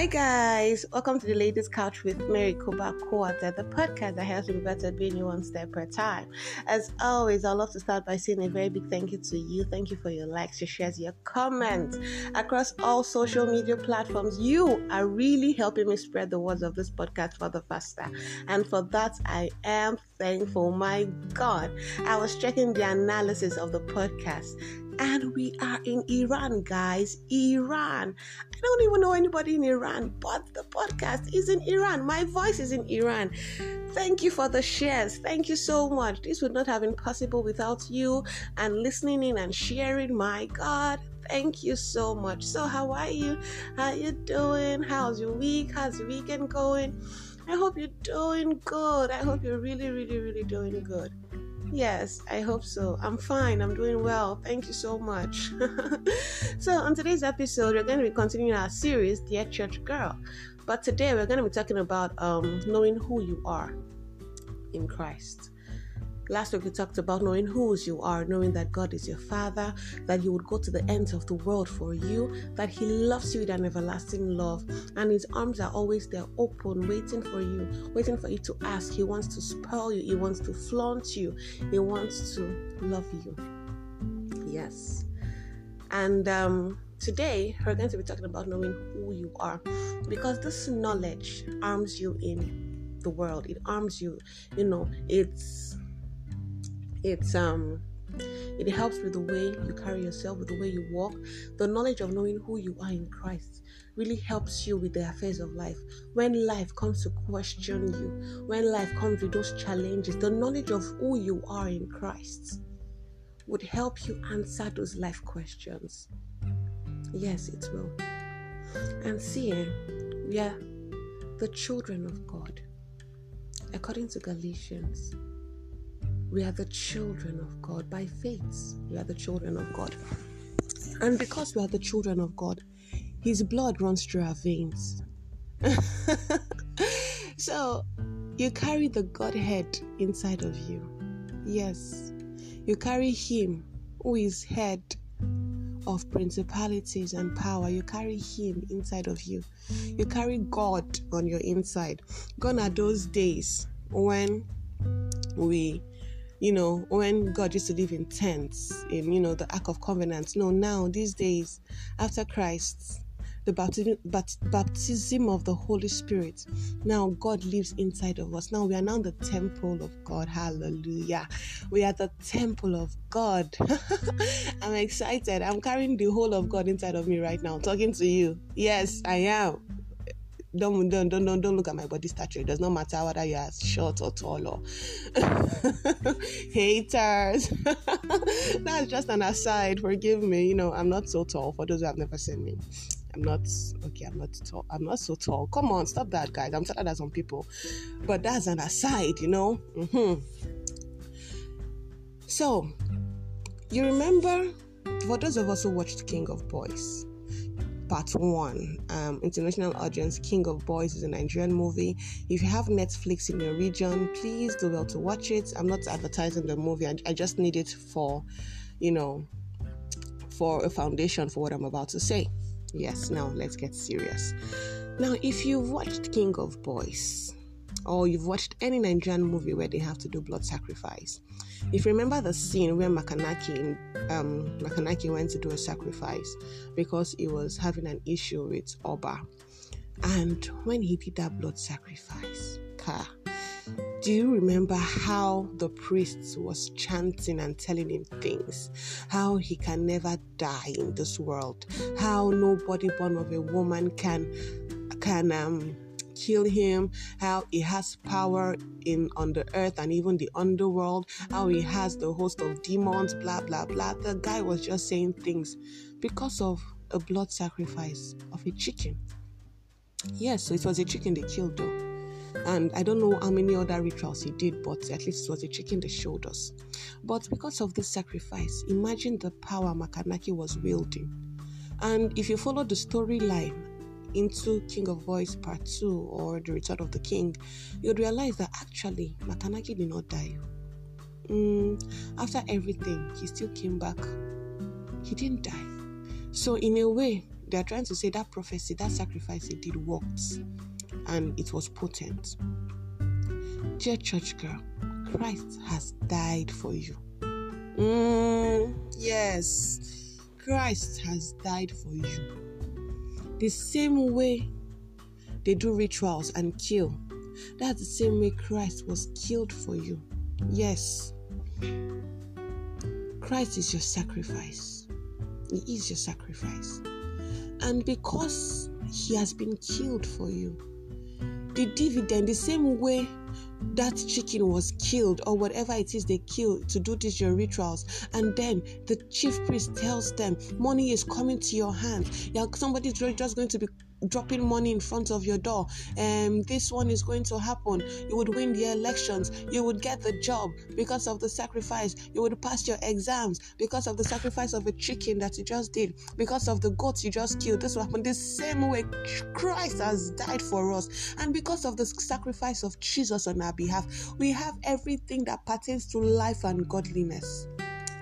Hi guys, welcome to the Ladies Couch with Mary Kuba Quarter, the podcast that helps you be better being you one step at a time. As always, I'd love to start by saying a very big thank you to you. Thank you for your likes, your shares, your comments across all social media platforms. You are really helping me spread the words of this podcast further faster. And for that, I am thankful. My God, I was checking the analysis of the podcast and we are in Iran, guys. Iran. I don't even know anybody in Iran, but the podcast is in Iran. My voice is in Iran. Thank you for the shares. Thank you so much. This would not have been possible without you and listening in and sharing. My God, thank you so much. So, how are you? How are you doing? How's your week? How's your weekend going? I hope you're doing good. I hope you're really, really, really doing good. Yes, I hope so. I'm fine. I'm doing well. Thank you so much. so, on today's episode, we're going to be continuing our series, Dear Church Girl. But today, we're going to be talking about um, knowing who you are in Christ. Last week we talked about knowing whose you are, knowing that God is your Father, that He would go to the ends of the world for you, that He loves you with an everlasting love, and His arms are always there open, waiting for you, waiting for you to ask. He wants to spoil you, He wants to flaunt you, He wants to love you. Yes. And um, today we're going to be talking about knowing who you are because this knowledge arms you in the world, it arms you, you know, it's it's um it helps with the way you carry yourself, with the way you walk. The knowledge of knowing who you are in Christ really helps you with the affairs of life. When life comes to question you, when life comes with those challenges, the knowledge of who you are in Christ would help you answer those life questions. Yes, it will. And seeing we are the children of God, according to Galatians we are the children of God by faith. We are the children of God. And because we are the children of God, His blood runs through our veins. so you carry the Godhead inside of you. Yes, you carry Him who is head of principalities and power. You carry Him inside of you. You carry God on your inside. Gone are those days when we you know, when God used to live in tents, in, you know, the Ark of Covenant. No, now, these days, after Christ, the baptism, baptism of the Holy Spirit, now God lives inside of us. Now we are now the temple of God. Hallelujah. We are the temple of God. I'm excited. I'm carrying the whole of God inside of me right now, talking to you. Yes, I am don't don't don't don't don't look at my body stature. It does not matter whether you are short or tall or haters. That's just an aside. Forgive me. You know, I'm not so tall. For those who have never seen me, I'm not okay. I'm not tall. I'm not so tall. Come on, stop that, guys. I'm taller than some people, but that's an aside. You know. Mm-hmm. So, you remember, for those of us who watched King of Boys part one. Um, international audience, King of Boys is a Nigerian movie. If you have Netflix in your region, please do well to watch it. I'm not advertising the movie, I, I just need it for, you know, for a foundation for what I'm about to say. Yes, now let's get serious. Now, if you've watched King of Boys, or you've watched any Nigerian movie where they have to do blood sacrifice, if you remember the scene where Makanaki, um, Makanaki went to do a sacrifice because he was having an issue with Oba, and when he did that blood sacrifice, ka, do you remember how the priest was chanting and telling him things? How he can never die in this world? How nobody born of a woman can can um kill him, how he has power in on the earth and even the underworld, how he has the host of demons, blah blah blah. The guy was just saying things because of a blood sacrifice of a chicken. Yes, so it was a chicken they killed though. And I don't know how many other rituals he did, but at least it was a chicken they showed us. But because of this sacrifice, imagine the power Makanaki was wielding. And if you follow the storyline into King of Boys Part 2 or The Return of the King, you'd realize that actually Makanaki did not die. Mm, after everything, he still came back. He didn't die. So, in a way, they're trying to say that prophecy, that sacrifice he did worked and it was potent. Dear church girl, Christ has died for you. Mm, yes, Christ has died for you. The same way they do rituals and kill, that's the same way Christ was killed for you. Yes, Christ is your sacrifice. He is your sacrifice. And because He has been killed for you, the dividend, the same way that chicken was killed or whatever it is they kill to do these your rituals. And then the chief priest tells them money is coming to your hand. Yeah somebody's just going to be dropping money in front of your door. Um, this one is going to happen. You would win the elections. You would get the job because of the sacrifice. You would pass your exams because of the sacrifice of a chicken that you just did. Because of the goats you just killed. This will happen the same way Christ has died for us. And because of the sacrifice of Jesus on our behalf, we have everything that pertains to life and godliness.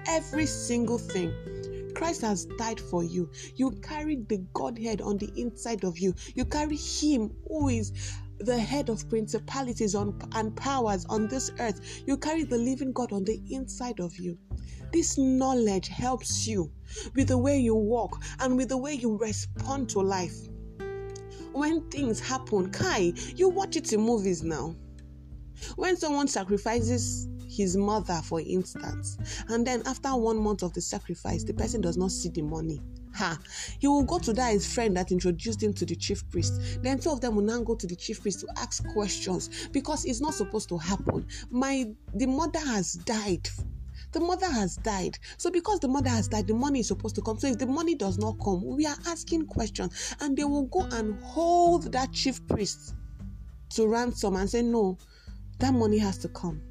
Every single thing. Christ has died for you. You carry the Godhead on the inside of you. You carry Him who is the head of principalities on, and powers on this earth. You carry the living God on the inside of you. This knowledge helps you with the way you walk and with the way you respond to life. When things happen, Kai, you watch it in movies now. When someone sacrifices his mother, for instance, and then after one month of the sacrifice, the person does not see the money. Ha! He will go to that his friend that introduced him to the chief priest. Then two of them will now go to the chief priest to ask questions because it's not supposed to happen. My the mother has died the mother has died. So because the mother has died, the money is supposed to come. So if the money does not come, we are asking questions, and they will go and hold that chief priest to ransom and say, No, that money has to come.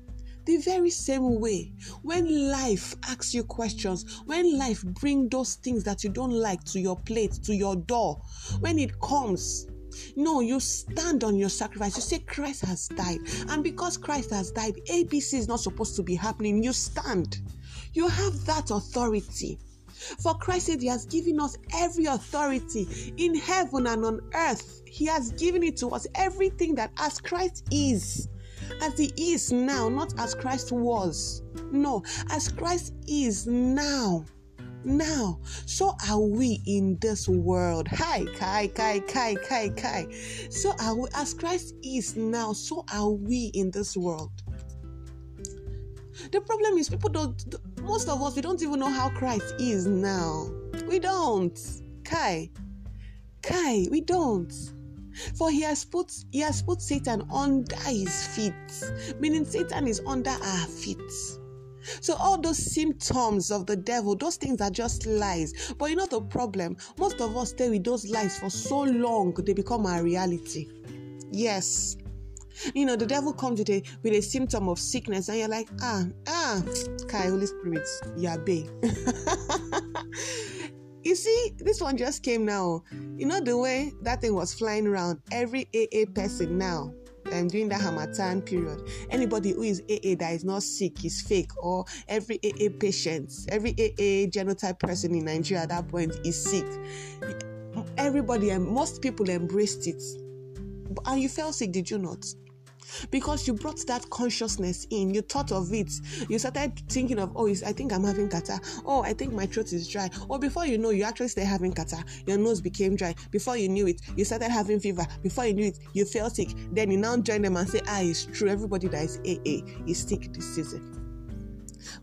The very same way, when life asks you questions, when life bring those things that you don't like to your plate, to your door, when it comes, no, you stand on your sacrifice. You say Christ has died. And because Christ has died, ABC is not supposed to be happening. You stand. You have that authority. For Christ said He has given us every authority in heaven and on earth. He has given it to us. Everything that as Christ is as he is now, not as Christ was. No, as Christ is now. Now, so are we in this world. Hi, kai, kai, kai, kai, kai. So are we, as Christ is now, so are we in this world. The problem is, people don't, most of us, we don't even know how Christ is now. We don't. Kai, Kai, we don't. For he has put he has put Satan under his feet, meaning Satan is under our feet. So all those symptoms of the devil, those things are just lies. But you know the problem? Most of us stay with those lies for so long they become our reality. Yes. You know, the devil comes with a with a symptom of sickness, and you're like, ah, ah, Kai, Holy Spirit, Yabe. You see, this one just came now. You know the way that thing was flying around. Every AA person now, um, during that Harmattan period, anybody who is AA that is not sick is fake, or every AA patient, every AA genotype person in Nigeria at that point is sick. Everybody and most people embraced it. And you felt sick, did you not? Because you brought that consciousness in. You thought of it. You started thinking of, oh, I think I'm having catarrh. Oh, I think my throat is dry. Or before you know, you actually started having catarrh. Your nose became dry. Before you knew it, you started having fever. Before you knew it, you felt sick. Then you now join them and say, ah, it's true. Everybody that is AA is sick this season.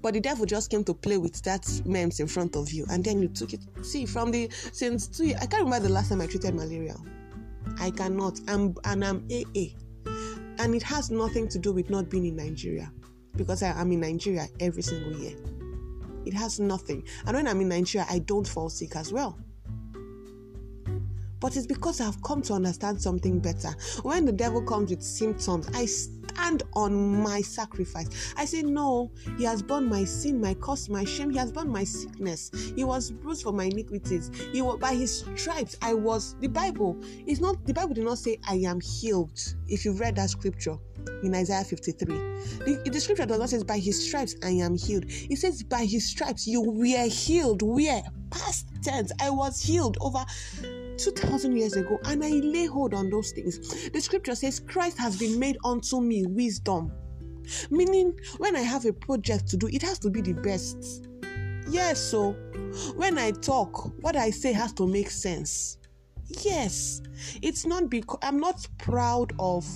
But the devil just came to play with that memes in front of you, and then you took it. See, from the since two I can't remember the last time I treated malaria. I cannot. I'm and I'm AA. And it has nothing to do with not being in Nigeria because I am in Nigeria every single year. It has nothing. And when I'm in Nigeria, I don't fall sick as well. But it's because I've come to understand something better. When the devil comes with symptoms, I stand on my sacrifice. I say, No, he has borne my sin, my cost, my shame. He has borne my sickness. He was bruised for my iniquities. He was by his stripes. I was the Bible. It's not the Bible did not say I am healed. If you've read that scripture, in Isaiah 53. The, the scripture does not say, By his stripes I am healed. It says, By his stripes you were healed. Where? Past tense. I was healed over 2000 years ago and I lay hold on those things. The scripture says, Christ has been made unto me wisdom. Meaning, when I have a project to do, it has to be the best. Yes, so when I talk, what I say has to make sense. Yes, it's not because I'm not proud of,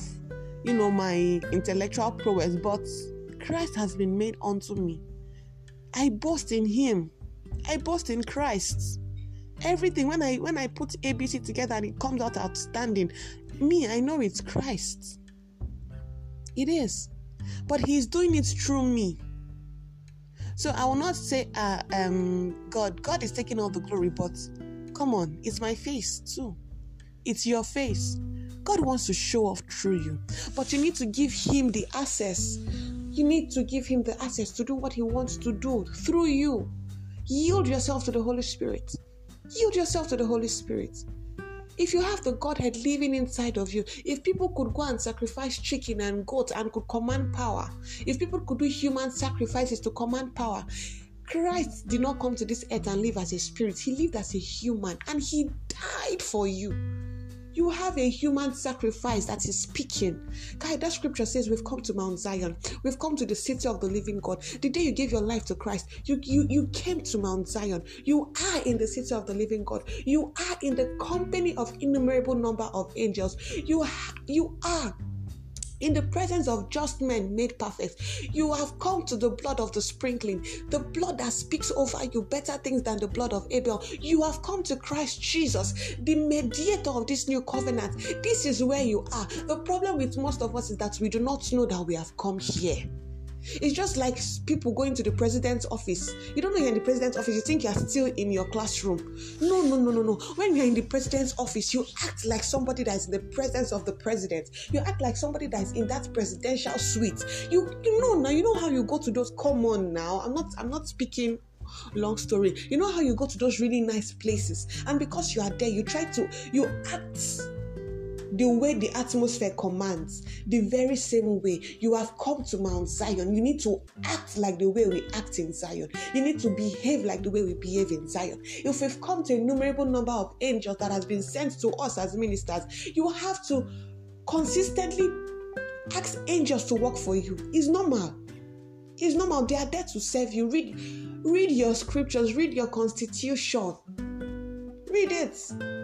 you know, my intellectual prowess, but Christ has been made unto me. I boast in Him. I boast in Christ. Everything when I when I put ABC together and it comes out outstanding, me I know it's Christ. It is, but He's doing it through me. So I will not say, uh, um, God, God is taking all the glory, but come on, it's my face too. It's your face. God wants to show off through you, but you need to give Him the access. You need to give Him the access to do what He wants to do through you. Yield yourself to the Holy Spirit. Yield yourself to the Holy Spirit. If you have the Godhead living inside of you, if people could go and sacrifice chicken and goat and could command power, if people could do human sacrifices to command power, Christ did not come to this earth and live as a spirit. He lived as a human and he died for you. You have a human sacrifice that is speaking. Guy, that scripture says we've come to Mount Zion. We've come to the city of the living God. The day you gave your life to Christ, you, you, you came to Mount Zion. You are in the city of the living God. You are in the company of innumerable number of angels. You, you are in the presence of just men made perfect. You have come to the blood of the sprinkling, the blood that speaks over you better things than the blood of Abel. You have come to Christ Jesus, the mediator of this new covenant. This is where you are. The problem with most of us is that we do not know that we have come here. It's just like people going to the president's office. You don't know you're in the president's office, you think you're still in your classroom. No, no, no, no, no. When you're in the president's office, you act like somebody that is in the presence of the president. You act like somebody that is in that presidential suite. You you know now, you know how you go to those come on now. I'm not I'm not speaking long story. You know how you go to those really nice places, and because you are there, you try to you act the way the atmosphere commands, the very same way you have come to Mount Zion. You need to act like the way we act in Zion. You need to behave like the way we behave in Zion. If we've come to a innumerable number of angels that has been sent to us as ministers, you have to consistently ask angels to work for you. It's normal. It's normal. They are there to serve you. Read, read your scriptures. Read your constitution. Read it.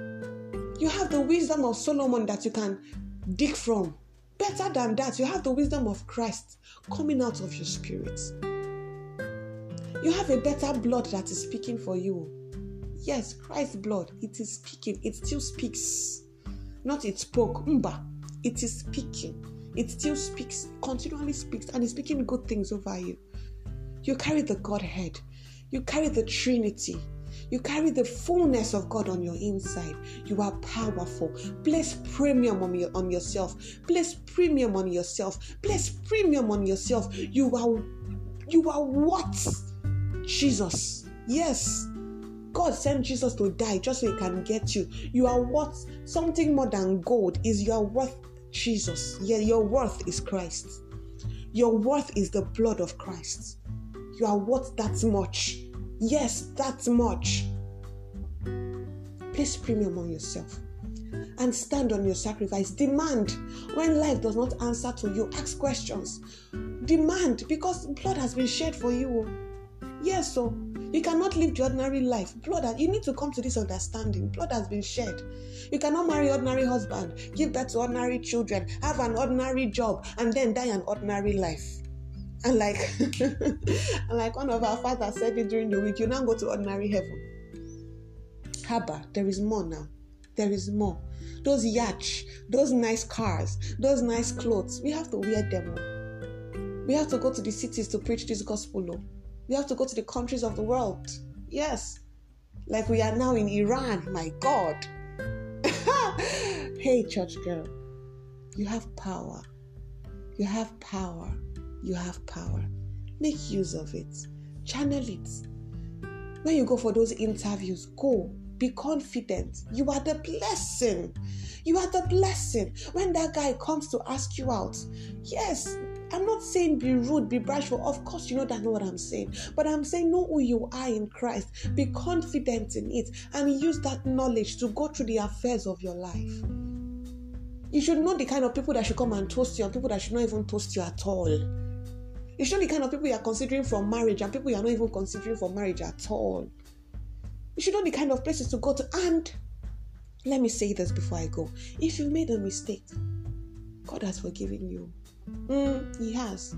You have the wisdom of Solomon that you can dig from. Better than that, you have the wisdom of Christ coming out of your spirit. You have a better blood that is speaking for you. Yes, Christ's blood, it is speaking. It still speaks. Not it spoke, mba. It is speaking. It still speaks, continually speaks, and is speaking good things over you. You carry the Godhead. You carry the Trinity. You carry the fullness of God on your inside. You are powerful. Place premium on, your, on yourself. Place premium on yourself. Place premium on yourself. You are you are what? Jesus. Yes. God sent Jesus to die just so he can get you. You are worth Something more than gold is your worth Jesus. Yeah, your worth is Christ. Your worth is the blood of Christ. You are worth that much. Yes, that much. Place premium on yourself and stand on your sacrifice. Demand when life does not answer to you. Ask questions. Demand because blood has been shed for you. Yes, so you cannot live the ordinary life. Blood, you need to come to this understanding. Blood has been shed. You cannot marry ordinary husband, give birth to ordinary children, have an ordinary job, and then die an ordinary life. And like, and like one of our fathers said it during the week, you now go to ordinary heaven. Haba, there is more now. There is more. Those yacht, those nice cars, those nice clothes, we have to wear them. We have to go to the cities to preach this gospel. Oh. We have to go to the countries of the world. Yes. Like we are now in Iran. My God. hey, church girl. You have power. You have power. You have power. Make use of it. Channel it. When you go for those interviews, go. Be confident. You are the blessing. You are the blessing. When that guy comes to ask you out, yes, I'm not saying be rude, be bashful. Of course, you know that's not what I'm saying. But I'm saying know who you are in Christ. Be confident in it and use that knowledge to go through the affairs of your life. You should know the kind of people that should come and toast you and people that should not even toast you at all. Should know the kind of people you are considering for marriage and people you are not even considering for marriage at all. Should know the kind of places to go to. And let me say this before I go. If you've made a mistake, God has forgiven you. Mm, he has.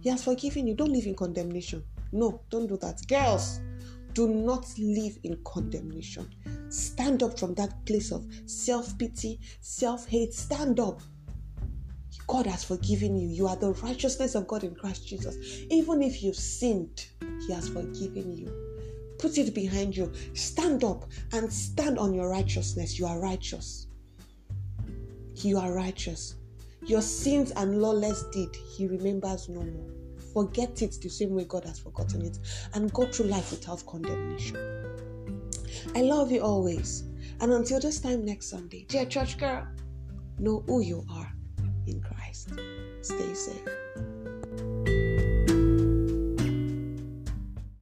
He has forgiven you. Don't live in condemnation. No, don't do that. Girls, do not live in condemnation. Stand up from that place of self pity, self hate. Stand up. God has forgiven you. You are the righteousness of God in Christ Jesus. Even if you've sinned, He has forgiven you. Put it behind you. Stand up and stand on your righteousness. You are righteous. You are righteous. Your sins and lawless deed, He remembers no more. Forget it the same way God has forgotten it and go through life without condemnation. I love you always. And until this time next Sunday, dear church girl, know who you are Stay safe.